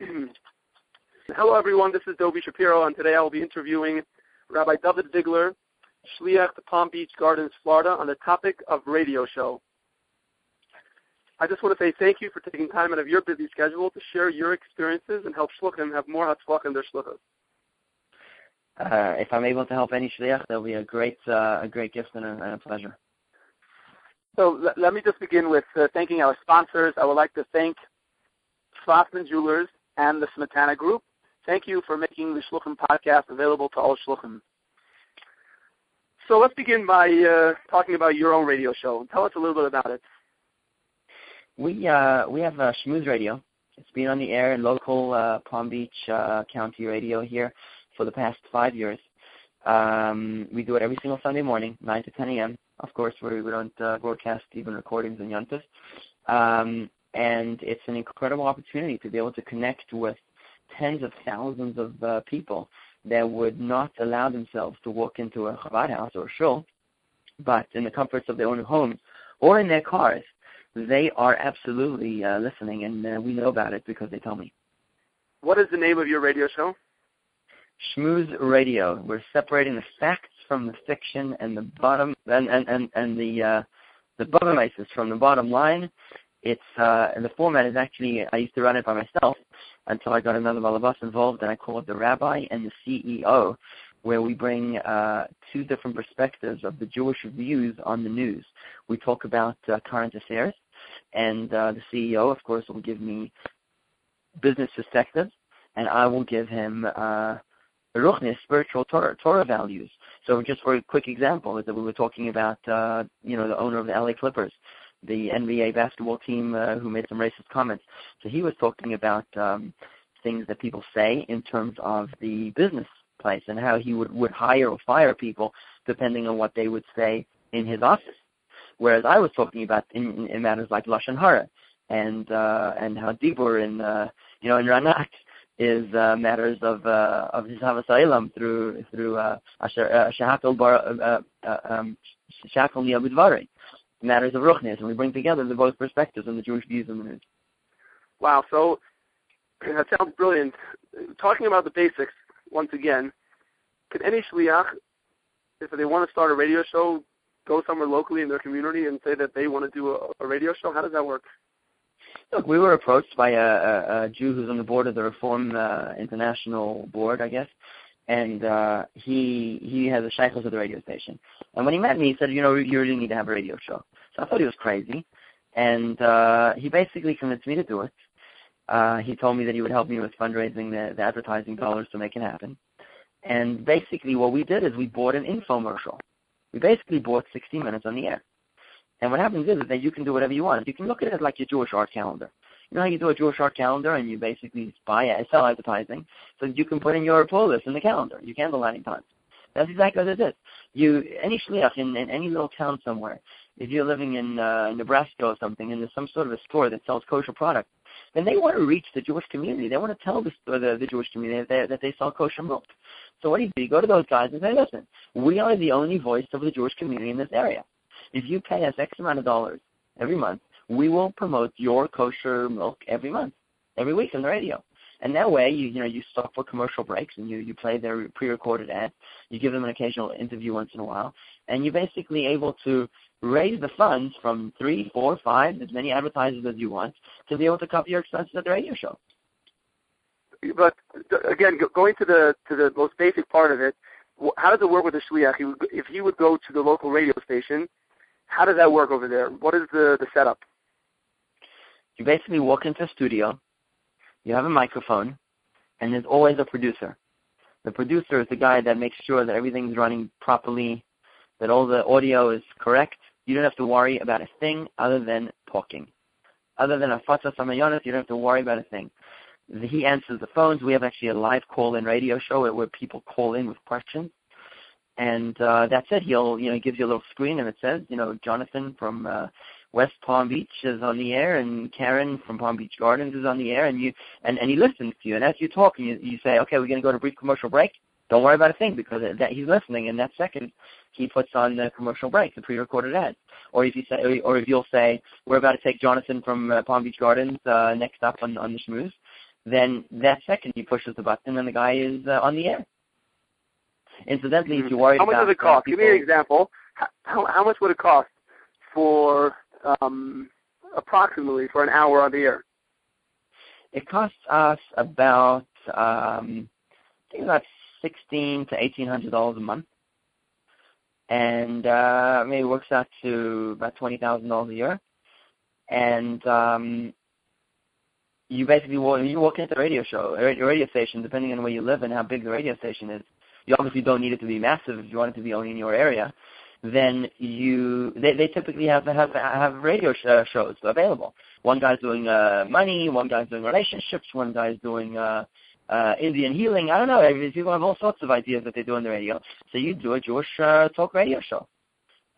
Hello, everyone. This is Dovi Shapiro, and today I will be interviewing Rabbi Dovid Vigler, Shliach to Palm Beach Gardens, Florida, on the topic of radio show. I just want to say thank you for taking time out of your busy schedule to share your experiences and help Shluchim have more Hatzlach in their Shlichus. Uh, if I'm able to help any Shliach, that'll be a great, uh, a great gift and a, and a pleasure. So l- let me just begin with uh, thanking our sponsors. I would like to thank Schlossman Jewelers and the Smetana Group. Thank you for making the Shluchim podcast available to all Shluchim. So let's begin by uh, talking about your own radio show. Tell us a little bit about it. We uh, we have a Schmooze Radio. It's been on the air in local uh, Palm Beach uh, County radio here for the past five years. Um, we do it every single Sunday morning, 9 to 10 a.m. Of course, where we don't uh, broadcast even recordings in Yontif. Um, and it's an incredible opportunity to be able to connect with tens of thousands of uh, people that would not allow themselves to walk into a Chabad house or a shul, but in the comforts of their own homes or in their cars, they are absolutely uh, listening, and uh, we know about it because they tell me. What is the name of your radio show? Schmooze Radio. We're separating the facts from the fiction and the bottom and and and, and the uh, the bottom from the bottom line. It's uh, and the format is actually I used to run it by myself until I got another Balabas involved, and I call it the Rabbi and the CEO, where we bring uh, two different perspectives of the Jewish views on the news. We talk about uh, current affairs, and uh, the CEO, of course, will give me business perspectives, and I will give him uh, ruchnis, spiritual Torah, Torah values. So just for a quick example, is that we were talking about, uh, you know, the owner of the LA Clippers, the NBA basketball team uh, who made some racist comments. So he was talking about um, things that people say in terms of the business place and how he would, would hire or fire people depending on what they would say in his office. Whereas I was talking about in, in matters like lashon hara and uh, and how dibur in uh, you know in Ranak is uh, matters of uh, of Hishav through through uh, Shahakal Bar Shakal matters of Ruchnis, and we bring together the both perspectives and the Jewish views the news. Wow, so that sounds brilliant. Talking about the basics once again, could any shliach, if they want to start a radio show, go somewhere locally in their community and say that they want to do a, a radio show? How does that work? Look, we were approached by a, a, a Jew who's on the board of the Reform uh, International Board, I guess, and uh, he he has a shaykhos at the radio station. And when he met me, he said, you know, you really need to have a radio show. I thought he was crazy, and uh, he basically convinced me to do it. Uh, he told me that he would help me with fundraising the, the advertising dollars to make it happen. And basically, what we did is we bought an infomercial. We basically bought 60 minutes on the air. And what happens is, that you can do whatever you want. You can look at it like your Jewish art calendar. You know how you do a Jewish art calendar and you basically buy it, sell advertising, so you can put in your pull list in the calendar, your candle lighting times. That's exactly what it is. You any shliach in, in any little town somewhere, if you're living in uh, Nebraska or something, and there's some sort of a store that sells kosher products, then they want to reach the Jewish community. They want to tell the the, the Jewish community that they, that they sell kosher milk. So what do you do? You go to those guys and say, listen, we are the only voice of the Jewish community in this area. If you pay us X amount of dollars every month, we will promote your kosher milk every month, every week on the radio. And that way, you you know you stop for commercial breaks and you you play their pre-recorded ads. You give them an occasional interview once in a while, and you're basically able to raise the funds from three, four, five, as many advertisers as you want to be able to cover your expenses at the radio show. But again, going to the to the most basic part of it, how does it work with the shliach? If he would go to the local radio station how does that work over there? What is the, the setup? You basically walk into a studio, you have a microphone, and there's always a producer. The producer is the guy that makes sure that everything's running properly, that all the audio is correct. You don't have to worry about a thing other than talking. Other than a fatza samayonis, you don't have to worry about a thing. He answers the phones. We have actually a live call-in radio show where, where people call in with questions and uh, that's it. He'll, you know, he gives you a little screen, and it says, you know, Jonathan from uh, West Palm Beach is on the air, and Karen from Palm Beach Gardens is on the air, and you, and, and he listens to you. And as you talk, and you, you say, okay, we're going to go to a brief commercial break. Don't worry about a thing because that he's listening. In that second, he puts on the commercial break, the pre-recorded ad. Or if you say, or if you'll say, we're about to take Jonathan from uh, Palm Beach Gardens uh, next up on on the schmooze, then that second he pushes the button and the guy is uh, on the air. Incidentally, mm-hmm. if you worry about. how much does it cost? People, Give me an example. How, how much would it cost for um, approximately for an hour on the air? It costs us about um, I think about sixteen to eighteen hundred dollars a month, and uh, maybe it works out to about twenty thousand dollars a year. And um, you basically you walk into a radio show, a radio station, depending on where you live and how big the radio station is. You obviously don't need it to be massive if you want it to be only in your area. Then you, they, they typically have have have radio sh- uh, shows available. One guy's doing uh, money, one guy's doing relationships, one guy's doing uh, uh, Indian healing. I don't know. People have all sorts of ideas that they do on the radio. So you do a Jewish uh, talk radio show,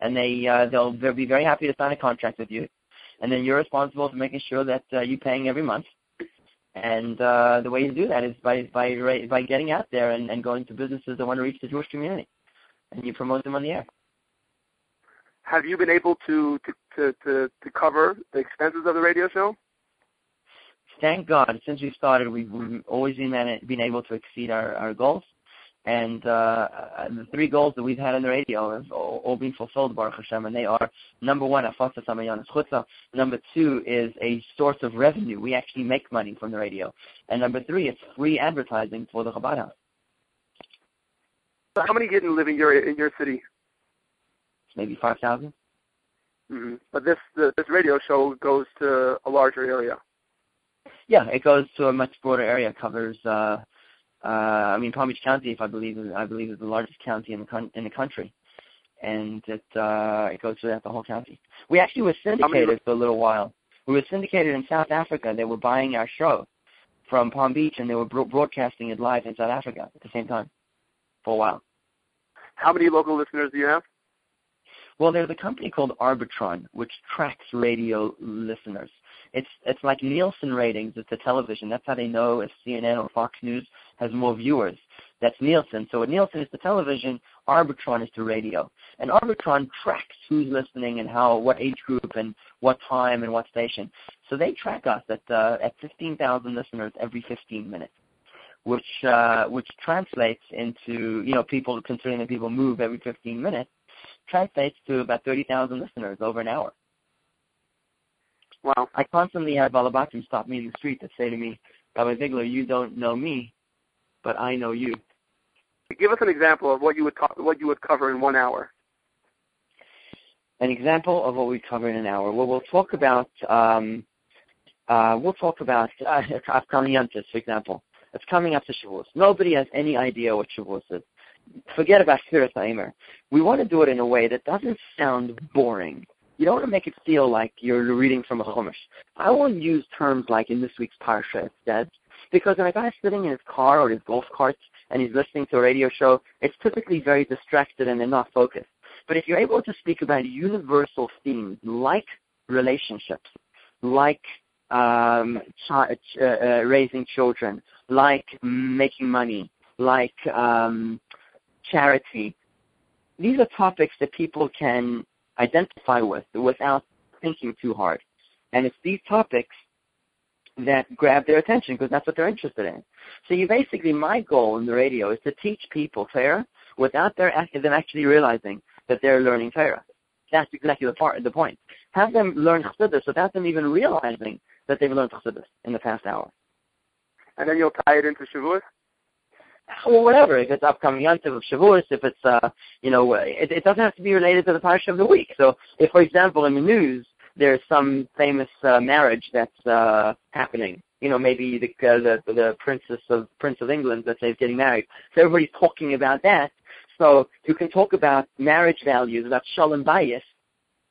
and they uh, they'll they'll be very happy to sign a contract with you, and then you're responsible for making sure that uh, you're paying every month and uh, the way you do that is by by by getting out there and, and going to businesses that want to reach the Jewish community, and you promote them on the air. Have you been able to to to to, to cover the expenses of the radio show? Thank God, since we started, we've, we've always been been able to exceed our our goals. And uh, the three goals that we've had on the radio have all, all been fulfilled, Baruch Hashem, and they are number one, Afasa Samayanis Chutza. Number two is a source of revenue. We actually make money from the radio. And number three, it's free advertising for the Chabad House. So how many in live in your in your city? Maybe five thousand. Mm-hmm. But this the, this radio show goes to a larger area. Yeah, it goes to a much broader area. It covers uh, uh, I mean, Palm Beach County, if I believe, I believe is the largest county in the con- in the country, and it uh, it goes throughout the whole county. We actually were syndicated for a little while. We were syndicated in South Africa. They were buying our show from Palm Beach, and they were bro- broadcasting it live in South Africa at the same time for a while. How many local listeners do you have? Well, there's a company called Arbitron, which tracks radio listeners. It's it's like Nielsen ratings. It's a television. That's how they know if CNN or Fox News has more viewers. That's Nielsen. So what Nielsen is the television, Arbitron is the radio. And Arbitron tracks who's listening and how, what age group and what time and what station. So they track us at uh, at 15,000 listeners every 15 minutes, which uh, which translates into you know people considering that people move every 15 minutes, translates to about 30,000 listeners over an hour. Wow. I constantly have Balabatim stop me in the street that say to me, Rabbi Vigler, you don't know me, but I know you. Give us an example of what you would co- what you would cover in one hour. An example of what we cover in an hour. Well, we'll talk about um, uh, we'll talk about uh, for example. It's coming up to Shavuos. Nobody has any idea what Shavuos is. Forget about Firas Aimer. We want to do it in a way that doesn't sound boring. You don't want to make it feel like you're reading from a Chumash. I won't use terms like in this week's Parsha instead, because when a guy's sitting in his car or his golf cart and he's listening to a radio show, it's typically very distracted and they're not focused. But if you're able to speak about universal themes like relationships, like um, ch- uh, uh, raising children, like making money, like um, charity, these are topics that people can identify with without thinking too hard. And it's these topics that grab their attention because that's what they're interested in. So you basically, my goal in the radio is to teach people Torah without their, them actually realizing that they're learning Torah. That's exactly the part, the point. Have them learn Chassidus without them even realizing that they've learned Chassidus in the past hour. And then you'll tie it into Shavuos? Well, whatever. If it's upcoming Yontiv of Shavuos, if it's, uh, you know, it, it doesn't have to be related to the parsha of the week. So, if, for example, in the news there's some famous uh, marriage that's uh, happening, you know, maybe the, uh, the the princess of Prince of England, let's say, getting married. So everybody's talking about that. So you can talk about marriage values, about shalom bayis,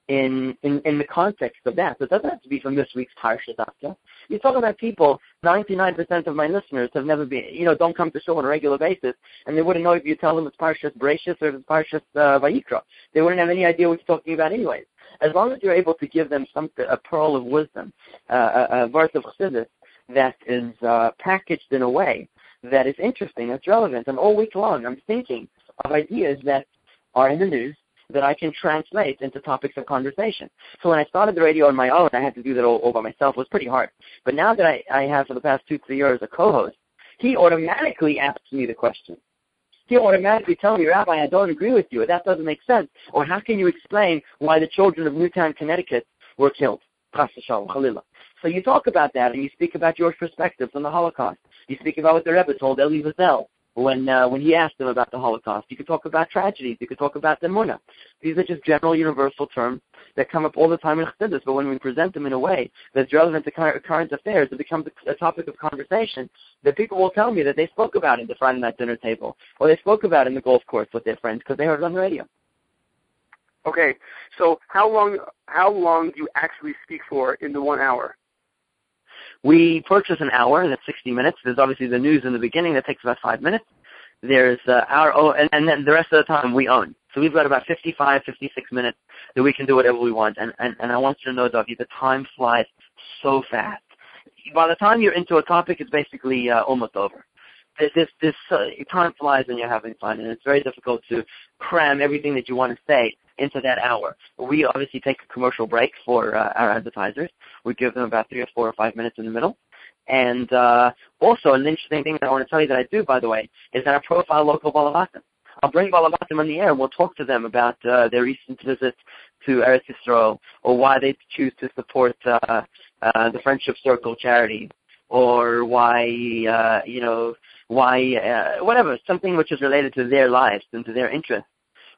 in, in, in the context of that. So it doesn't have to be from this week's Parsha Dafka. You're talking about people, 99% of my listeners have never been, you know, don't come to show on a regular basis, and they wouldn't know if you tell them it's Parshas Bereshis or if it's Parshas uh, Vayikra. They wouldn't have any idea what you're talking about anyways. As long as you're able to give them something, a pearl of wisdom, uh, a, a verse of chassidus that is uh, packaged in a way that is interesting, that's relevant, and all week long I'm thinking of ideas that are in the news that I can translate into topics of conversation. So when I started the radio on my own, I had to do that all, all by myself. It was pretty hard. But now that I, I have for the past two, three years a co-host, he automatically asks me the question. He automatically tells me, Rabbi, I don't agree with you. That doesn't make sense. Or how can you explain why the children of Newtown, Connecticut were killed? So you talk about that and you speak about your perspectives on the Holocaust. You speak about what the Rebbe told Elie Wiesel when uh, when he asked them about the Holocaust. You could talk about tragedies. You could talk about the. These are just general universal terms that come up all the time in Chassidus, but when we present them in a way that's relevant to current affairs, it becomes a topic of conversation that people will tell me that they spoke about at the Friday night dinner table, or they spoke about in the golf course with their friends because they heard it on the radio. Okay, so how long how long do you actually speak for in the one hour? We purchase an hour, that's 60 minutes. There's obviously the news in the beginning that takes about five minutes. There's uh, our own, and, and then the rest of the time we own. So we've got about 55, 56 minutes that we can do whatever we want. And, and, and I want you to know, Dovi, the time flies so fast. By the time you're into a topic, it's basically uh, almost over this this uh, time flies when you're having fun, and it's very difficult to cram everything that you want to say into that hour. We obviously take a commercial break for uh, our advertisers. We give them about three or four or five minutes in the middle. And uh, also, an interesting thing that I want to tell you that I do, by the way, is that I profile local Balabatim. I'll bring Balabatim on the air and we'll talk to them about uh, their recent visit to Eretz Yisrael or why they choose to support uh, uh, the Friendship Circle charity or why, uh, you know, why, uh, whatever, something which is related to their lives and to their interests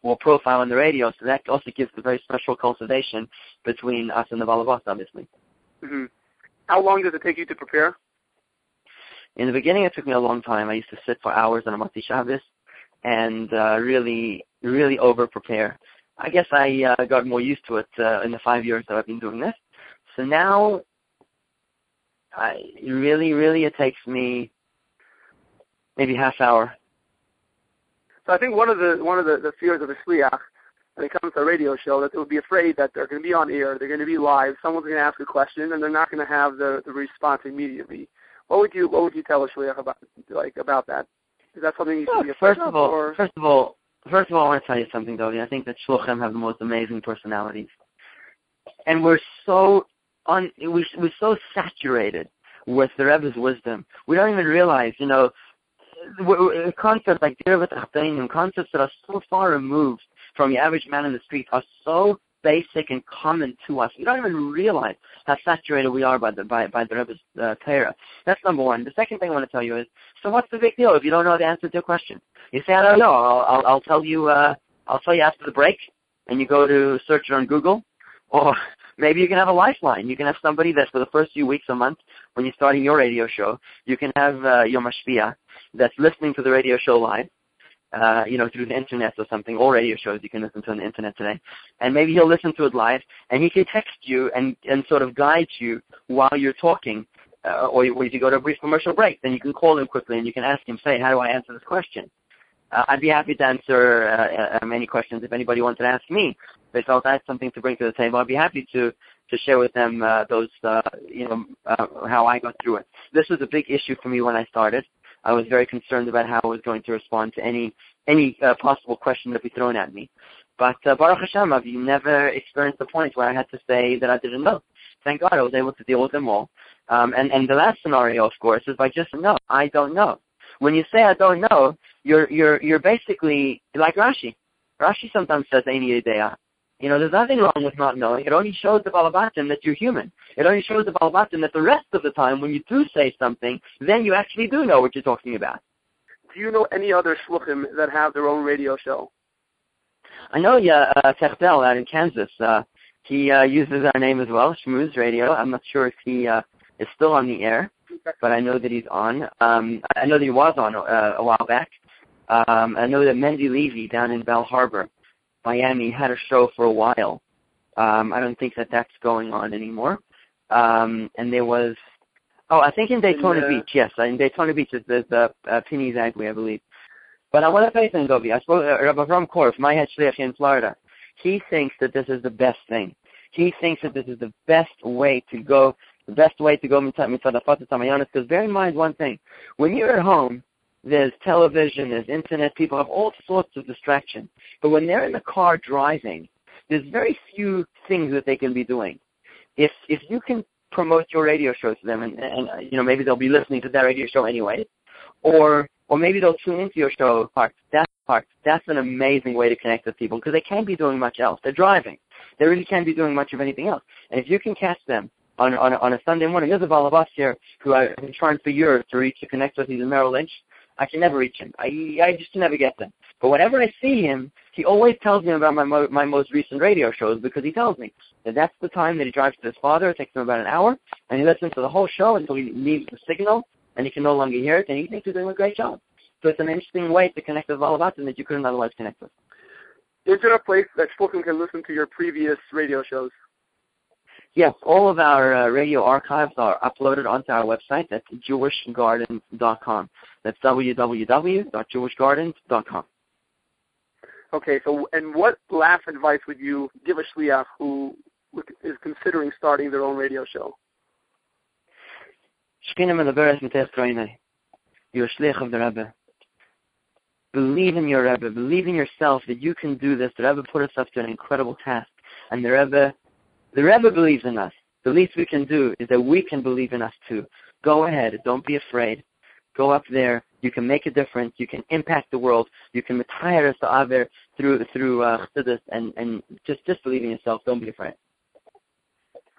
will profile on the radio. So that also gives a very special cultivation between us and the Balabas, obviously. Mm-hmm. How long does it take you to prepare? In the beginning, it took me a long time. I used to sit for hours on a Motzei Shabbos and uh, really, really over prepare. I guess I uh, got more used to it uh, in the five years that I've been doing this. So now, I really, really, it takes me maybe half hour. So I think one of the one of the, the fears of a shliach when it comes to a radio show that they would be afraid that they're going to be on air, they're going to be live, someone's going to ask a question, and they're not going to have the, the response immediately. What would you what would you tell a shliach about like about that? Is that something you should be afraid first of, all, or? First of all, first of all, I want to tell you something, Dovi. I think that shluchim have the most amazing personalities, and we're so on we we're so saturated with the Rebbe's wisdom. We don't even realize, you know, concepts like Dirvat and concepts that are so far removed from the average man in the street are so basic and common to us. We don't even realize how saturated we are by the by, by the Rebbe's uh, Torah. That's number one. The second thing I want to tell you is, so what's the big deal if you don't know the answer to your question? You say, I don't know. I'll, I'll, I'll tell you. Uh, I'll tell you after the break, and you go to search it on Google, or maybe you can have a lifeline. You can have somebody that for the first few weeks a month when you're starting your radio show, you can have uh, your mashpia that's listening to the radio show live, uh, you know, through the internet or something. or radio shows you can listen to on the internet today. And maybe he'll listen to it live, and he can text you and, and sort of guide you while you're talking. Uh, or, or if you go to a brief commercial break, then you can call him quickly and you can ask him, say, how do I answer this question? Uh, I'd be happy to answer uh, uh, many questions if anybody wanted to ask me. If they felt I had something to bring to the table, I'd be happy to to share with them uh, those, uh, you know, uh, how I got through it. This was a big issue for me when I started. I was very concerned about how I was going to respond to any any uh, possible question that be thrown at me. But uh, Baruch Hashem, I've you never experienced the point where I had to say that I didn't know. Thank God I was able to deal with them all. Um, and, and the last scenario, of course, is by just no, I don't know. When you say I don't know, you're you're you're basically like Rashi. Rashi sometimes says Eini Yodea. You know, there's nothing wrong with not knowing. It only shows the Balabatim that you're human. It only shows the Balabatim that the rest of the time when you do say something, then you actually do know what you're talking about. Do you know any other shluchim that have their own radio show? I know, yeah, uh, Tiechtel out in Kansas. Uh, he uh, uses our name as well, Shmooze Radio. I'm not sure if he uh, is still on the air, but I know that he's on. Um, I know that he was on uh, a while back. Um, I know that Mendy Levy down in Bal Harbour Miami had a show for a while. Um, I don't think that that's going on anymore. Um, and there was, oh, I think in Daytona Beach, yes, in Daytona Beach, there's the uh, Penny Zagwe, I believe. But I want to tell you something, Dovi. I spoke uh, Rabbi Ram Korf, my head shliach in Florida. He thinks that this is the best thing. He thinks that this is the best way to go, the best way to go mitzvah mitzvah because bear in mind one thing: when you're at home there's television, there's internet, people have all sorts of distractions. But when they're in the car driving, there's very few things that they can be doing. If if you can promote your radio show to them, and, and uh, you know maybe they'll be listening to that radio show anyway, or or maybe they'll tune into your show. Part that part that's an amazing way to connect with people because they can't be doing much else. They're driving. They really can't be doing much of anything else. And if you can catch them on on on a Sunday morning, there's a Balabas here who I've been trying for years to reach to connect with. He's in Merrill Lynch. I can never reach him. I I just never get them. But whenever I see him, he always tells me about my mo- my most recent radio shows because he tells me that that's the time that he drives to his father. It takes him about an hour, and he listens to the whole show until he leaves the signal, and he can no longer hear it, and he thinks he's doing a great job. So it's an interesting way to connect with Balabatim that you couldn't otherwise connect with. Is there a place that Shluchim can listen to your previous radio shows? Yes, all of our uh, radio archives are uploaded onto our website. That's jewishgardens.com. That's www.jewishgardens.com. Okay, so and what last advice would you give a shliach who is considering starting their own radio show? You're a shliach of the Rebbe. Believe in your Rebbe. Believe in yourself that you can do this. The Rebbe put us up to an incredible task, and the Rebbe the Rebbe believes in us. The least we can do is that we can believe in us too. Go ahead. Don't be afraid. Go up there. You can make a difference. You can impact the world. You can retire us to Aver through through uh, this and and just just believe in yourself. Don't be afraid.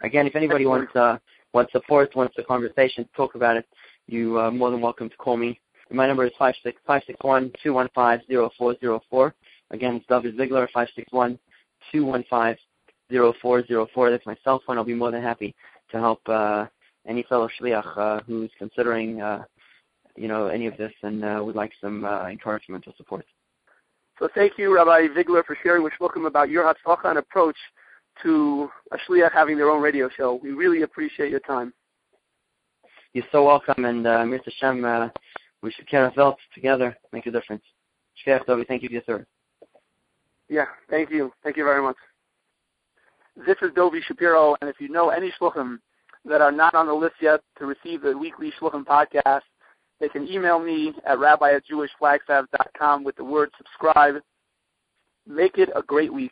Again, if anybody wants uh, wants support, wants a conversation, talk about it, you are more than welcome to call me. My number is five six five six one two one five zero four zero four. Again, it's Dovid Vigler five six one two one five 0404. That's my cell phone. I'll be more than happy to help uh, any fellow shliach uh, who's considering, uh, you know, any of this and uh, would like some uh, encouragement or support. So thank you, Rabbi Vigler, for sharing with Shluchim about your Hatzlacha and approach to a shliach having their own radio show. We really appreciate your time. You're so welcome, and uh, Mr. Shem, uh, we should care ourselves together, make a difference. Shkech, thank you for your service. Yeah, thank you. Thank you very much. This is Dovi Shapiro, and if you know any shluchim that are not on the list yet to receive the weekly shluchim podcast, they can email me at rabbi at jewishflagstaff.com with the word subscribe. Make it a great week.